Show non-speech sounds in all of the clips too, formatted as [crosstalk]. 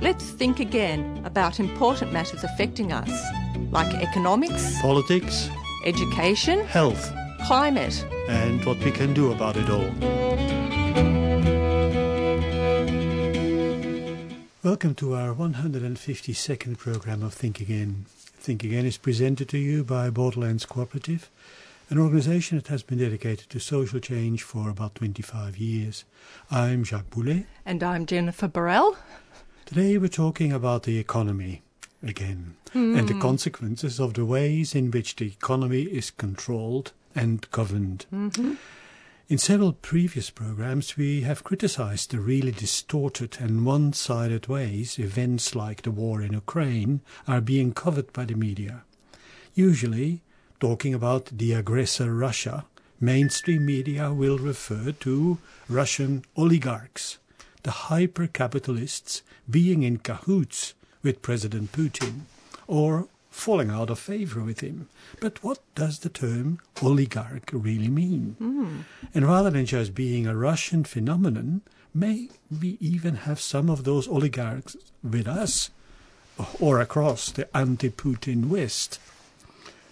let's think again about important matters affecting us, like economics, politics, education, health, climate, and what we can do about it all. Welcome to our 152nd program of Think Again. Think Again is presented to you by Borderlands Cooperative, an organization that has been dedicated to social change for about 25 years. I'm Jacques Boulet. And I'm Jennifer Burrell. Today we're talking about the economy again mm. and the consequences of the ways in which the economy is controlled and governed. Mm-hmm. In several previous programs, we have criticized the really distorted and one sided ways events like the war in Ukraine are being covered by the media. Usually, talking about the aggressor Russia, mainstream media will refer to Russian oligarchs the hyper capitalists being in cahoots with President Putin or falling out of favor with him. But what does the term oligarch really mean? Mm. And rather than just being a Russian phenomenon, may we even have some of those oligarchs with us or across the anti Putin West?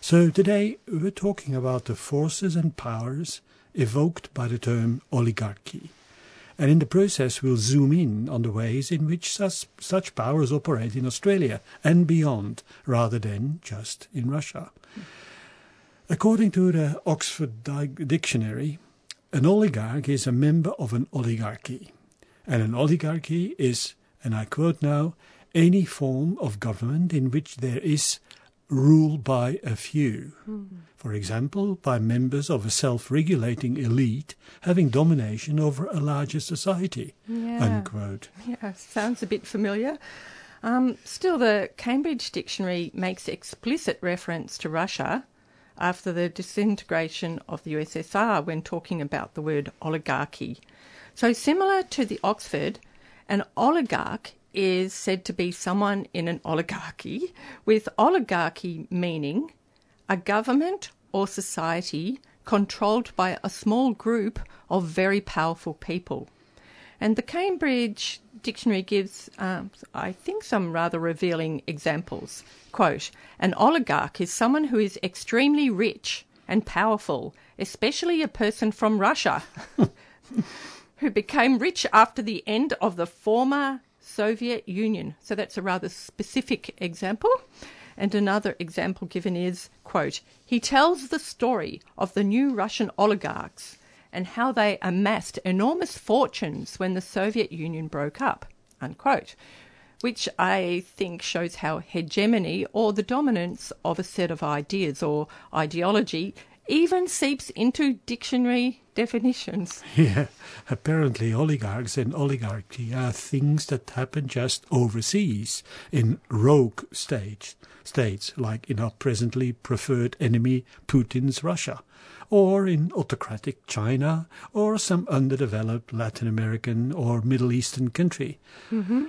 So today we're talking about the forces and powers evoked by the term oligarchy and in the process we'll zoom in on the ways in which such, such powers operate in Australia and beyond, rather than just in Russia. According to the Oxford Dictionary, an oligarch is a member of an oligarchy, and an oligarchy is, and I quote now, any form of government in which there is rule by a few. Mm-hmm. For example, by members of a self regulating elite having domination over a larger society. Yeah. Unquote. Yeah, sounds a bit familiar. Um, still, the Cambridge Dictionary makes explicit reference to Russia after the disintegration of the USSR when talking about the word oligarchy. So, similar to the Oxford, an oligarch is said to be someone in an oligarchy, with oligarchy meaning a government or society controlled by a small group of very powerful people. And the Cambridge Dictionary gives, um, I think, some rather revealing examples. Quote An oligarch is someone who is extremely rich and powerful, especially a person from Russia, [laughs] who became rich after the end of the former Soviet Union. So that's a rather specific example. And another example given is, quote, he tells the story of the new Russian oligarchs and how they amassed enormous fortunes when the Soviet Union broke up, unquote, which I think shows how hegemony or the dominance of a set of ideas or ideology even seeps into dictionary definitions. [laughs] Yeah, apparently oligarchs and oligarchy are things that happen just overseas in rogue states, states like in our presently preferred enemy Putin's Russia, or in autocratic China, or some underdeveloped Latin American or Middle Eastern country. Mm-hmm.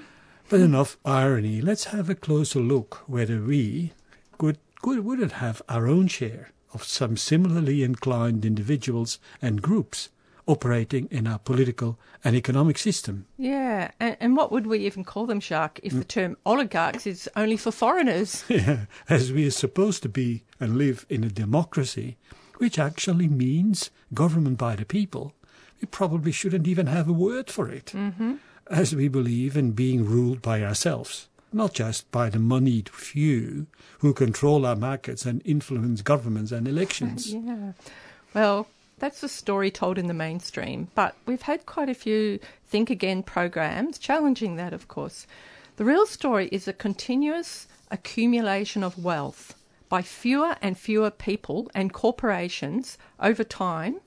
But enough irony. Let's have a closer look whether we could, could wouldn't have our own share of some similarly inclined individuals and groups operating in our political and economic system. Yeah, and, and what would we even call them, Jacques, if mm. the term oligarchs is only for foreigners? [laughs] Yeah, as we are supposed to be and live in a democracy, which actually means government by the people, we probably shouldn't even have a word for it, mm-hmm. as we believe in being ruled by ourselves not just by the moneyed few who control our markets and influence governments and elections. [laughs] yeah. Well, that's the story told in the mainstream, but we've had quite a few Think Again programs challenging that, of course. The real story is a continuous accumulation of wealth by fewer and fewer people and corporations over time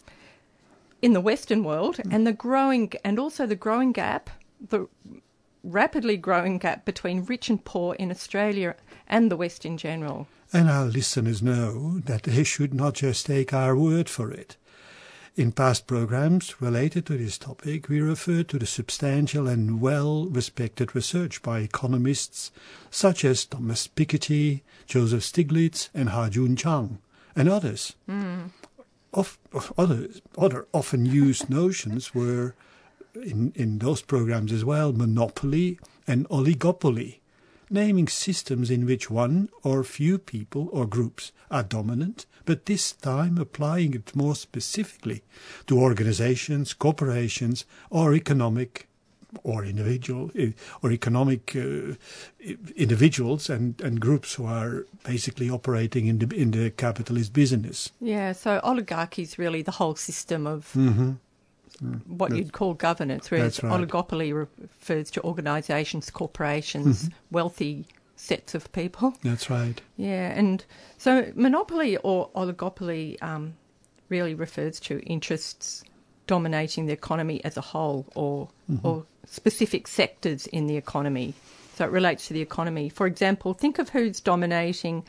in the Western world, mm. and the growing and also the growing gap, the rapidly growing gap between rich and poor in Australia and the West in general. And our listeners know that they should not just take our word for it. In past programs related to this topic, we referred to the substantial and well respected research by economists such as Thomas Piketty, Joseph Stiglitz, and Ha-Joon Chang, and others. Mm. Of, of other, other often used notions were in, in those programs as well monopoly and oligopoly, naming systems in which one or few people or groups are dominant, but this time applying it more specifically to organizations, corporations, or economic or individual eh, or economic uh, individuals and, and groups who are basically operating in the in the capitalist business. Yeah, so oligarchy is really the whole system of Mm-hmm. What you'd call governance, whereas right. oligopoly refers to organisations, corporations, Mm-hmm. wealthy sets of people. That's right. Yeah, and so monopoly or oligopoly um, really refers to interests dominating the economy as a whole or or specific sectors in the economy. So it relates to the economy. For example, think of who's dominating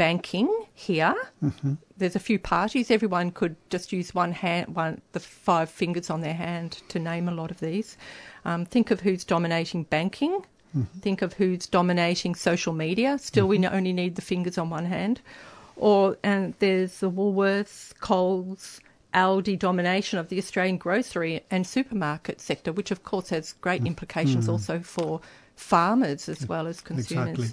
banking here. Mm-hmm. There's a few parties. Everyone could just use one hand, one the five fingers on their hand to name a lot of these. Um, think of who's dominating banking. Mm-hmm. Think of who's dominating social media. Still, we mm-hmm. only need the fingers on one hand. Or and there's the Woolworths, Coles, Aldi domination of the Australian grocery and supermarket sector, which of course has great implications also for farmers as well as consumers. Exactly.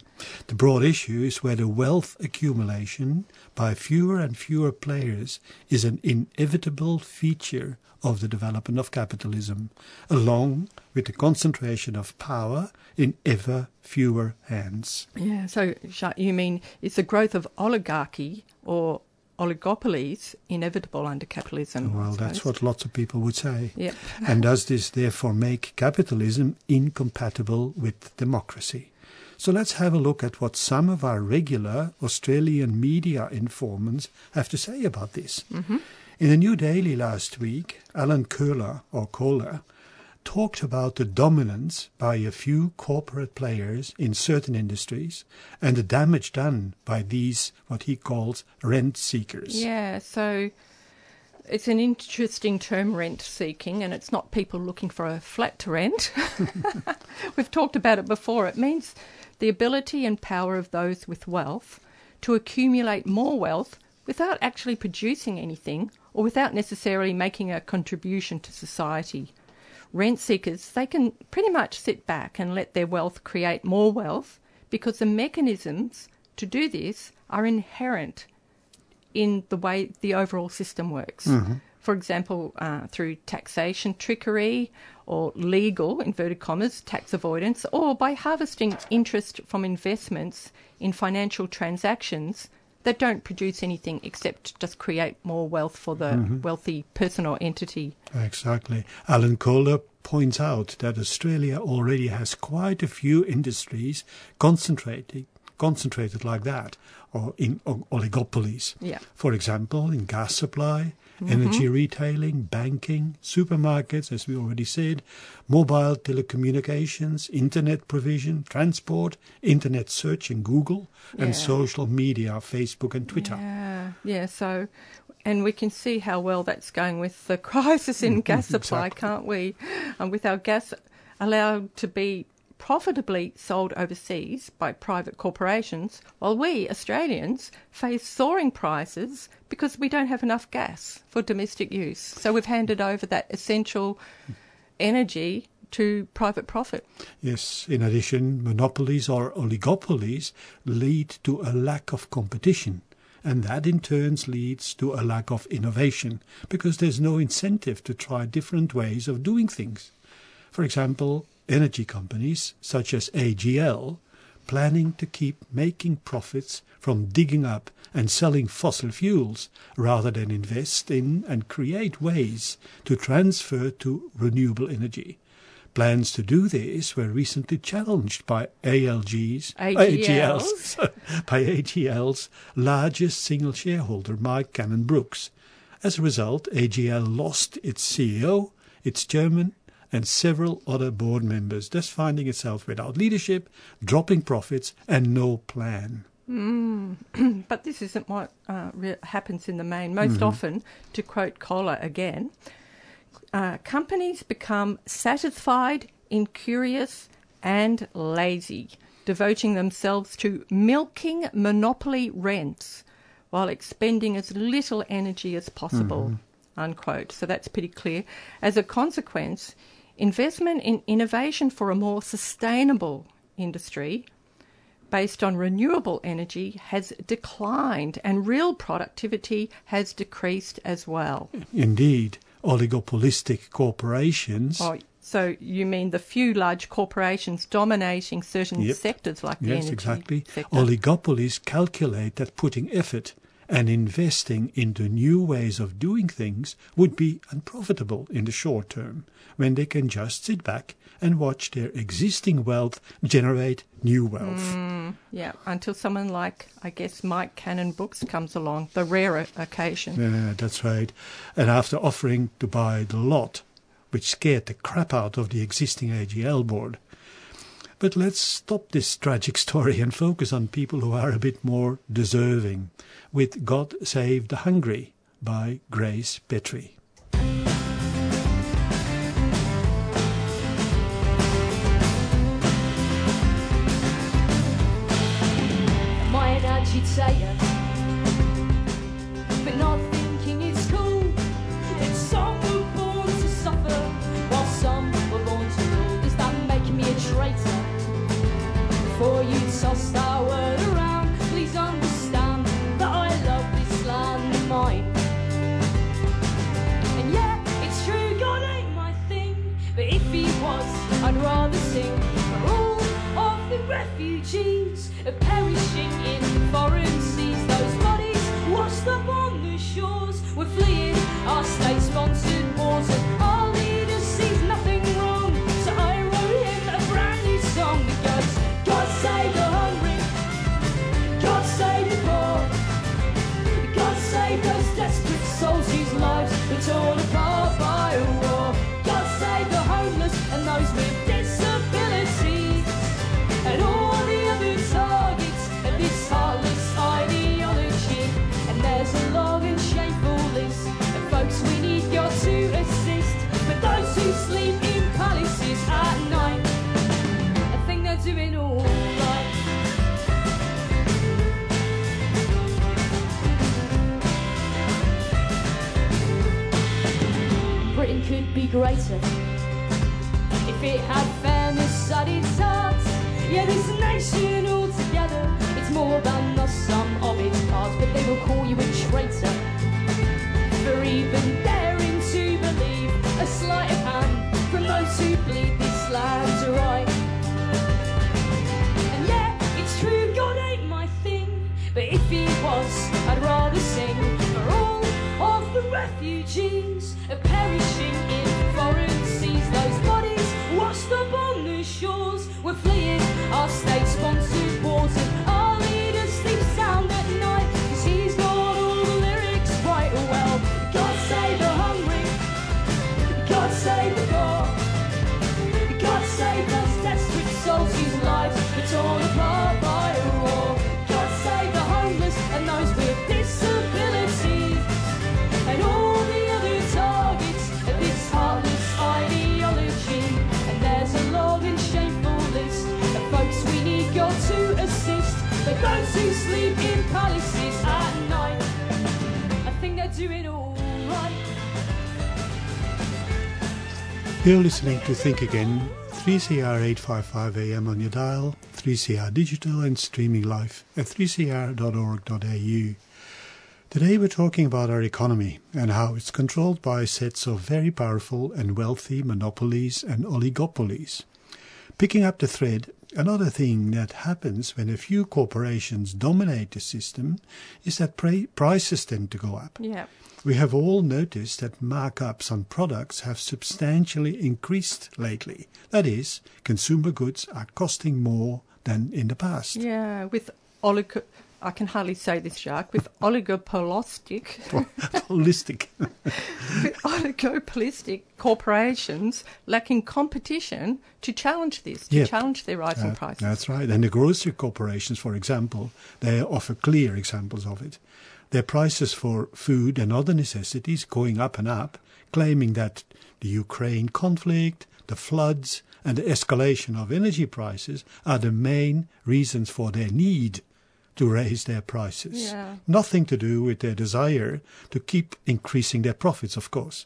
The broad issue is whether wealth accumulation by fewer and fewer players is an inevitable feature of the development of capitalism, along with the concentration of power in ever fewer hands. Yeah, so you mean it's the growth of oligarchy or oligopolies inevitable under capitalism? Oh, well, that's what lots of people would say. Yep. [laughs] and does this therefore make capitalism incompatible with democracy? So let's have a look at what some of our regular Australian media informants have to say about this. Mm-hmm. In the New Daily last week, Alan Kohler, or Kohler, talked about the dominance by a few corporate players in certain industries and the damage done by these, what he calls rent seekers. Yeah, so it's an interesting term, rent seeking, and it's not people looking for a flat to rent. [laughs] We've talked about it before. It means the ability and power of those with wealth to accumulate more wealth without actually producing anything or without necessarily making a contribution to society. Rent seekers, they can pretty much sit back and let their wealth create more wealth because the mechanisms to do this are inherent in the way the overall system works. For example, uh, through taxation trickery or legal, inverted commas, tax avoidance, or by harvesting interest from investments in financial transactions that don't produce anything except just create more wealth for the mm-hmm. wealthy person or entity. Exactly. Alan Kohler points out that Australia already has quite a few industries concentrated, concentrated like that, or in oligopolies. Yeah. For example, in gas supply, Mm-hmm. energy retailing, banking, supermarkets, as we already said, mobile telecommunications, internet provision, transport, internet search in Google, and social media, Facebook and Twitter. Yeah, yeah. So, and we can see how well that's going with the [laughs] crisis in gas [laughs] supply, Exactly. can't we? And with our gas allowed to be profitably sold overseas by private corporations, while we Australians face soaring prices because we don't have enough gas for domestic use. So we've handed over that essential energy to private profit. Yes, in addition, monopolies or oligopolies lead to a lack of competition. And that in turn leads to a lack of innovation because there's no incentive to try different ways of doing things. For example, energy companies such as AGL planning to keep making profits from digging up and selling fossil fuels rather than invest in and create ways to transfer to renewable energy. Plans to do this were recently challenged by ALG's, AGL's. [laughs] by AGL's largest single shareholder, Mike Cannon Brookes. As a result, AGL lost its CEO, its chairman, and several other board members, thus finding itself without leadership, dropping profits, and no plan. [clears throat] But this isn't what uh, re- happens in the main. Most often, to quote Kohler again, uh, companies become satisfied, incurious, and lazy, devoting themselves to milking monopoly rents while expending as little energy as possible. Unquote. So that's pretty clear. As a consequence, Investment in innovation for a more sustainable industry based on renewable energy has declined and real productivity has decreased as well. Indeed, oligopolistic corporations. Oh, so you mean the few large corporations dominating certain Yep. sectors like the yes, energy exactly. sector? Oligopolies calculate that putting effort and investing into new ways of doing things would be unprofitable in the short term when they can just sit back and watch their existing wealth generate new wealth. Mm, yeah, until someone like I guess Mike Cannon Brookes comes along, the rare occasion. Yeah, that's right. And after offering to buy the lot, which scared the crap out of the existing AGL board. But let's stop this tragic story and focus on people who are a bit more deserving, with God Save the Hungry by Grace Petrie. Refugees perishing in foreign seas. Those bodies washed up on the shores were fleeing our state-sponsored wars. Of are perishing in foreign seas. Those bodies washed up on the shores We're fleeing our state-sponsored sleep in palaces at night, I think they're doing all right. You're listening to Think Again, 3CR 855 AM on your dial, 3CR digital and streaming live at 3cr.org.au. Today we're talking about our economy and how it's controlled by sets of very powerful and wealthy monopolies and oligopolies. Picking up the thread, another thing that happens when a few corporations dominate the system is that pra- prices tend to go up. Yeah. We have all noticed that markups on products have substantially increased lately. That is, consumer goods are costing more than in the past. Yeah, with oligo, I can hardly say this, Jacques, with oligopolistic, Holistic. [laughs] oligopolistic corporations lacking competition to challenge this, to Yep. challenge their rising Uh, prices. That's right. And the grocery corporations, for example, they offer clear examples of it. Their prices for food and other necessities going up and up, claiming that the Ukraine conflict, the floods, and the escalation of energy prices are the main reasons for their need to raise their prices. Yeah. Nothing to do with their desire to keep increasing their profits, of course.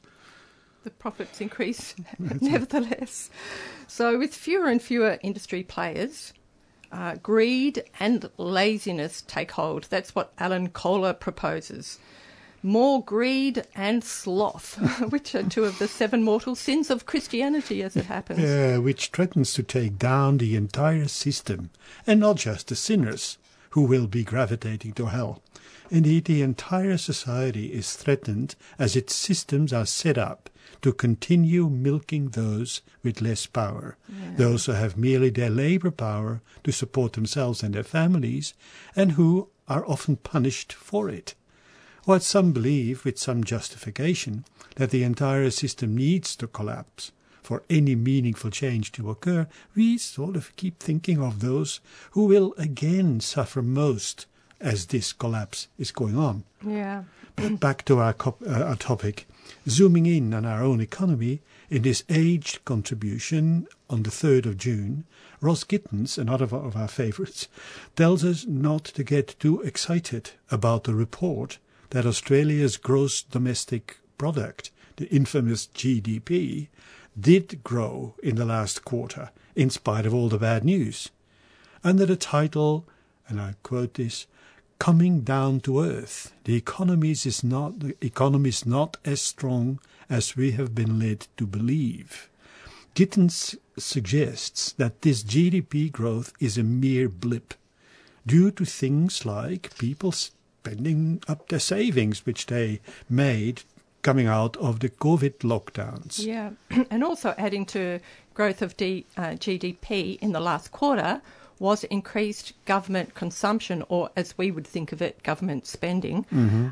the profits increase [laughs] [laughs] nevertheless. So, with fewer and fewer industry players, uh, greed and laziness take hold. That's what Alan Kohler proposes. More greed and sloth, [laughs] which are two of the seven mortal sins of Christianity as it happens. Yeah, which threatens to take down the entire system, and not just the sinners, who will be gravitating to hell. Indeed, the entire society is threatened as its systems are set up to continue milking those with less power, those who have merely their labor power to support themselves and their families, and who are often punished for it. What some believe, with some justification, that the entire system needs to collapse for any meaningful change to occur, we sort of keep thinking of those who will again suffer most as this collapse is going on. Yeah. But back to our, uh, our topic, zooming in on our own economy, in this aged contribution on the 3rd of June, Ross Gittins, another of our favourites, tells us not to get too excited about the report that Australia's gross domestic product, the infamous GDP, did grow in the last quarter, in spite of all the bad news. Under the title, and I quote this, coming down to earth. The economy is not the economy is not as strong as we have been led to believe. Gittins suggests that this GDP growth is a mere blip due to things like people spending up their savings which they made coming out of the COVID lockdowns. Yeah, [clears throat] and also adding to growth of D, uh, GDP in the last quarter was increased government consumption, or as we would think of it, government spending.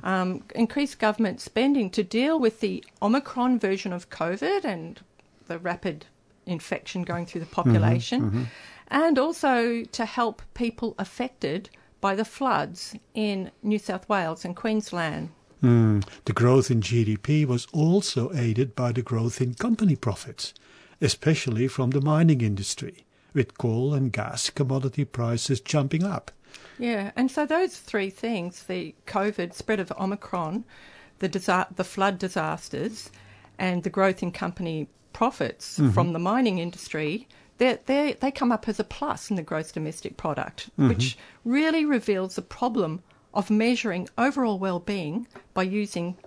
Um, increased government spending to deal with the Omicron version of COVID and the rapid infection going through the population, and also to help people affected by the floods in New South Wales and Queensland. Mm. The growth in GDP was also aided by the growth in company profits, especially from the mining industry, with coal and gas commodity prices jumping up. Yeah, and so those three things the COVID, spread of Omicron, the, disa- the flood disasters, and the growth in company profits from the mining industry. They they they come up as a plus in the gross domestic product, which really reveals the problem of measuring overall well-being by using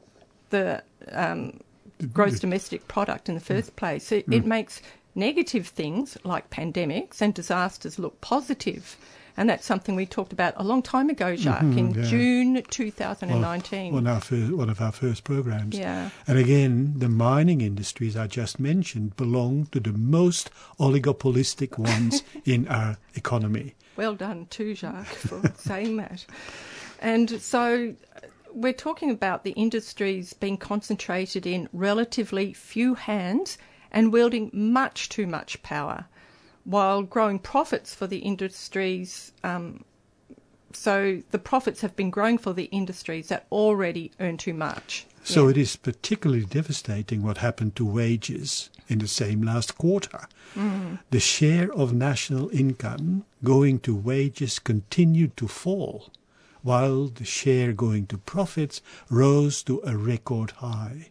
the um, gross domestic product in the first mm. place. It, mm. it makes negative things like pandemics and disasters look positive. And that's something we talked about a long time ago, Jacques, mm-hmm, in yeah. June 2019. One, our first, one of our first programs. Yeah. And again, the mining industries I just mentioned belong to the most oligopolistic ones [laughs] in our economy. Well done, too, Jacques, for saying that. And so uh, we're talking about the industries being concentrated in relatively few hands and wielding much too much power, while growing profits for the industries. Um, so the profits have been growing for the industries that already earn too much. So Yeah. it is particularly devastating what happened to wages in the same last quarter. The share of national income going to wages continued to fall, while the share going to profits rose to a record high.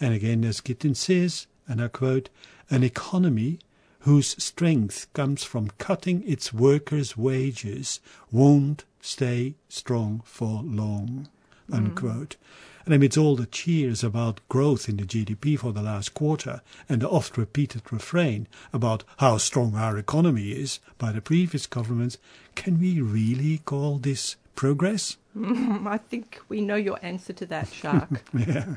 And again, as Gittins says, and I quote, an economy whose strength comes from cutting its workers' wages won't stay strong for long. Mm. Unquote. And amidst all the cheers about growth in the GDP for the last quarter and the oft repeated refrain about how strong our economy is by the previous governments, can we really call this progress? Mm, I think we know your answer to that, Jacques. [laughs] Yeah.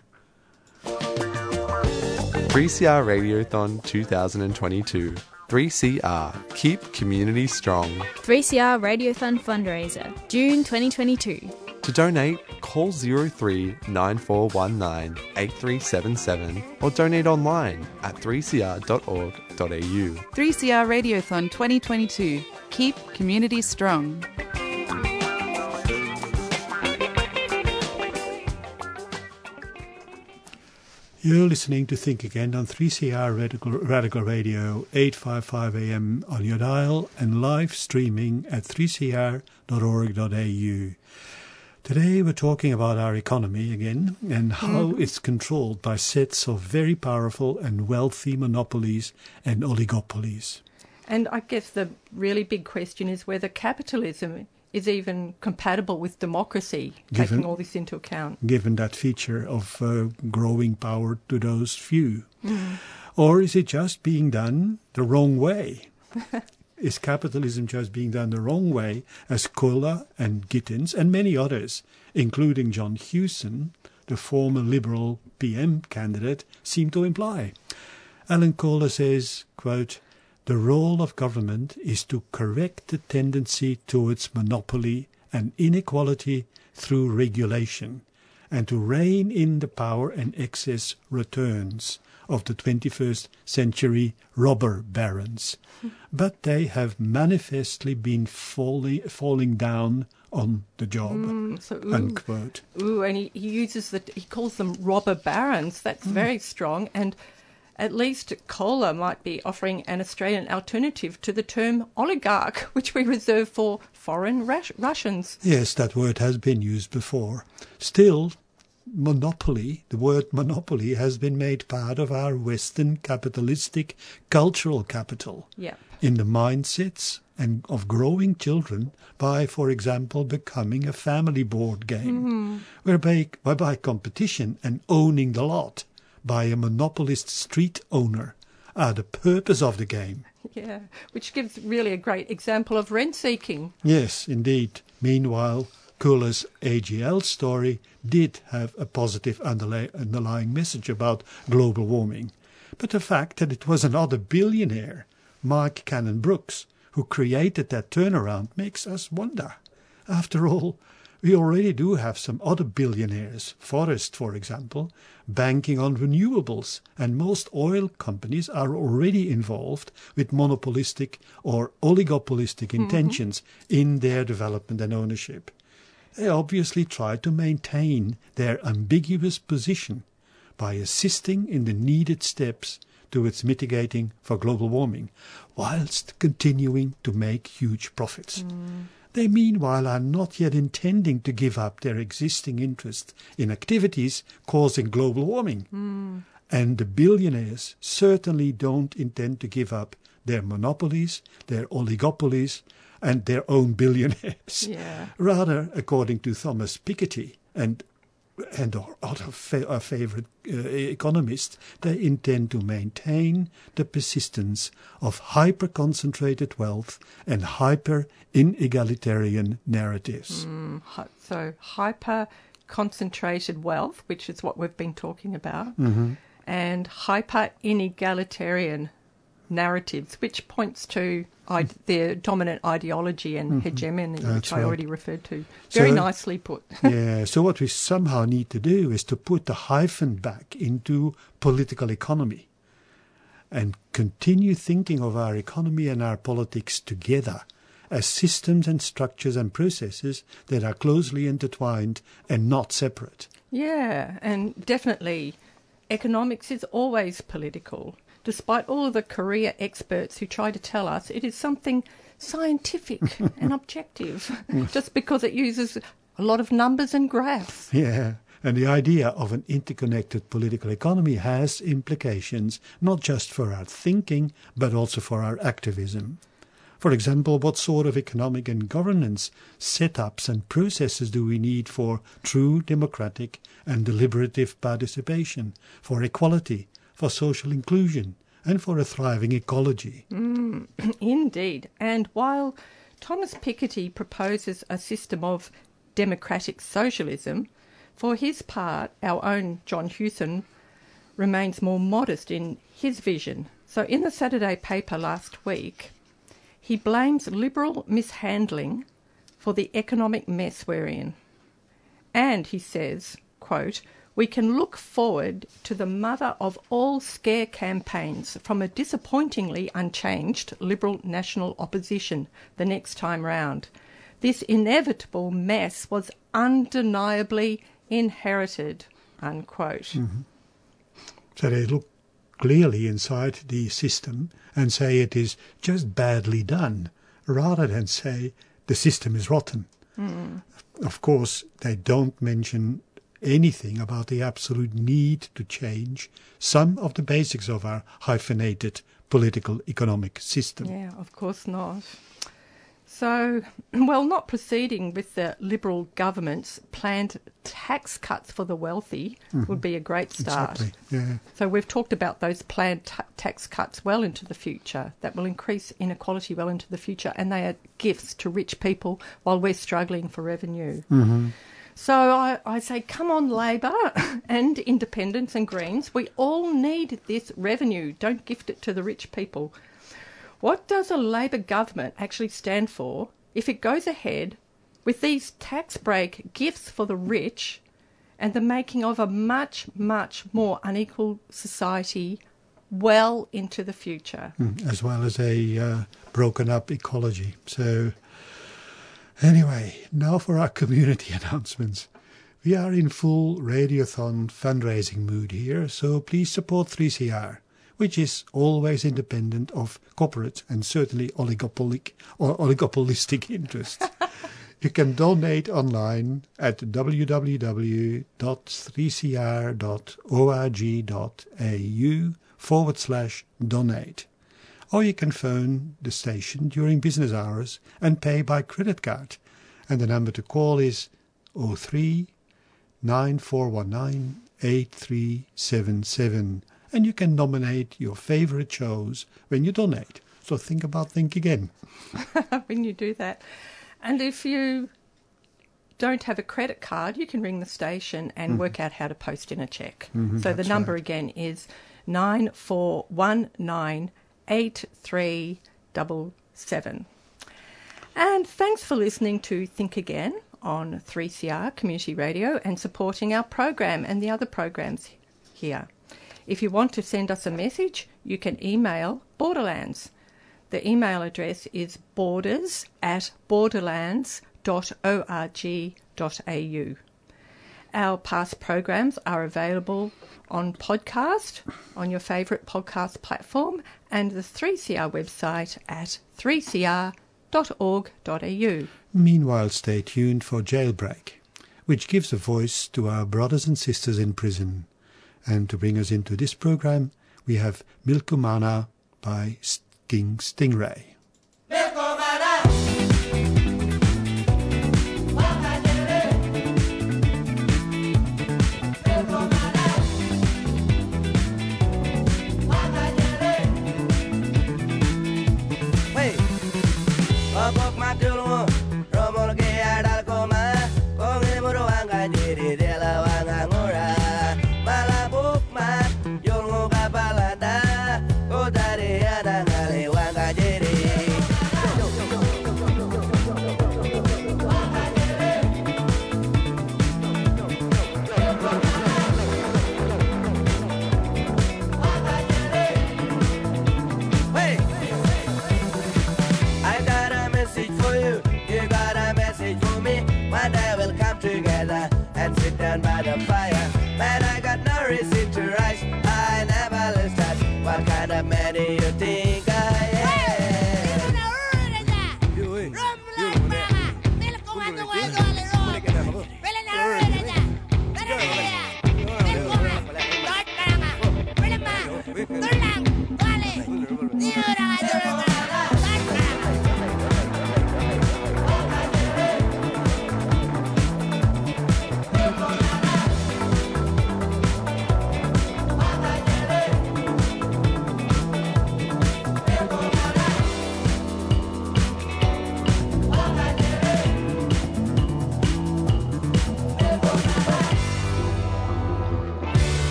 3CR Radiothon 2022. 3CR. Keep community strong. 3CR Radiothon fundraiser, June 2022. To donate, call 03 9419 8377 or donate online at 3cr.org.au. 3CR Radiothon 2022. Keep communities strong. You're listening to Think Again on 3CR Radical, Radical Radio, 855 AM on your dial and live streaming at 3cr.org.au. Today we're talking about our economy again and how mm-hmm. it's controlled by sets of very powerful and wealthy monopolies and oligopolies. And I guess the really big question is whether capitalism is even compatible with democracy, Given- taking all this into account. given that feature of uh, growing power to those few? Or is it just being done the wrong way? [laughs] is capitalism just being done the wrong way, as Kohler and Gittins and many others, including John Hewson, the former Liberal PM candidate, seem to imply? Alan Kohler says, quote, the role of government is to correct the tendency towards monopoly and inequality through regulation, and to rein in the power and excess returns of the 21st century robber barons. But they have manifestly been falling, falling down on the job. Mm, so, ooh, Unquote. ooh, and he, he uses the he calls them robber barons. That's very strong, and at least Kohler might be offering an Australian alternative to the term oligarch, [laughs] which we reserve for foreign Rus- Russians. Yes, that word has been used before. Still, monopoly, the word monopoly, has been made part of our Western capitalistic cultural capital Yeah. in the mindsets and of growing children by, for example, becoming a family board game, mm-hmm. whereby, whereby competition and owning the lot by a monopolist street owner are the purpose of the game. [laughs] Yeah, which gives really a great example of rent seeking. Yes, indeed. Meanwhile, Kohler's AGL story did have a positive underlay- underlying message about global warming. But the fact that it was another billionaire, Mark Cannon Brookes, who created that turnaround makes us wonder. After all, we already do have some other billionaires, Forrest, for example, banking on renewables, and most oil companies are already involved with monopolistic or oligopolistic mm-hmm. intentions in their development and ownership. They obviously try to maintain their ambiguous position by assisting in the needed steps towards mitigating for global warming, whilst continuing to make huge profits. Mm. They meanwhile are not yet intending to give up their existing interest in activities causing global warming. Hmm. And the billionaires certainly don't intend to give up their monopolies, their oligopolies, and their own billionaires. Yeah. Rather, according to Thomas Piketty and and our other fa- our favorite uh, economists, they intend to maintain the persistence of hyper concentrated wealth and hyper inegalitarian narratives. Hy- So hyper concentrated wealth, which is what we've been talking about, Mm-hmm. and hyper inegalitarian narratives, which points to I- their dominant ideology and hegemony, Mm-hmm. That's which I right. already referred to. Very So- nicely put. [laughs] yeah, so what we somehow need to do is to put the hyphen back into political economy and continue thinking of our economy and our politics together as systems and structures and processes that are closely intertwined and not separate. Yeah, and definitely economics is always political. Despite all of the career experts who try to tell us it is something scientific [laughs] and objective, [laughs] just because it uses a lot of numbers and graphs. Yeah, and the idea of an interconnected political economy has implications not just for our thinking, but also for our activism. For example, what sort of economic and governance setups and processes do we need for true democratic and deliberative participation, for equality, for social inclusion, and for a thriving ecology? Mm, [clears throat] indeed. And while Thomas Piketty proposes a system of democratic socialism, for his part, our own John Hewson remains more modest in his vision. So, in the Saturday paper last week, he blames liberal mishandling for the economic mess we're in. And he says, quote, we can look forward to the mother of all scare campaigns from a disappointingly unchanged Liberal national opposition the next time round. This inevitable mess was undeniably inherited. Unquote. Mm-hmm. So they look clearly inside the system and say it is just badly done, rather than say the system is rotten. Mm. of course, they don't mention anything about the absolute need to change some of the basics of our hyphenated political economic system. Yeah, of course not. So, [clears throat] well, not proceeding with the Liberal government's planned tax cuts for the wealthy mm-hmm. would be a great start. Exactly. Yeah. So, we've talked about those planned ta tax cuts well into the future that will increase inequality well into the future, and they are gifts to rich people while we're struggling for revenue. Mm-hmm. So I, I say, come on, Labor [laughs] and Independents and Greens. We all need this revenue. Don't gift it to the rich people. What does a Labor government actually stand for if it goes ahead with these tax break gifts for the rich and the making of a much, much more unequal society well into the future? Mm, as well as a uh, broken up ecology. So, anyway, now for our community [laughs] announcements. We are in full Radiothon fundraising mood here, so please support 3CR, which is always independent of corporate and certainly oligopolic or oligopolistic [laughs] interests. You can donate online at www.3cr.org.au forward slash donate. Or you can phone the station during business hours and pay by credit card. And the number to call is 03 9419 8377. And you can nominate your favorite shows when you donate. So think about think again. [laughs] when you do that. And if you don't have a credit card, you can ring the station and work out how to post in a check. so the Mm-hmm. number right. again is nine four one nine eight three double seven. And thanks for listening to Think Again on 3CR Community Radio and supporting our program and the other programs here. If you want to send us a message, you can email Borderlands. The email address is borders at borderlands.org.au. Our past programs are available on podcast on your favourite podcast platform and the 3CR website at 3cr.org.au. Meanwhile, stay tuned for Jailbreak, which gives a voice to our brothers and sisters in prison. And to bring us into this program, we have Milkumana by King Stingray.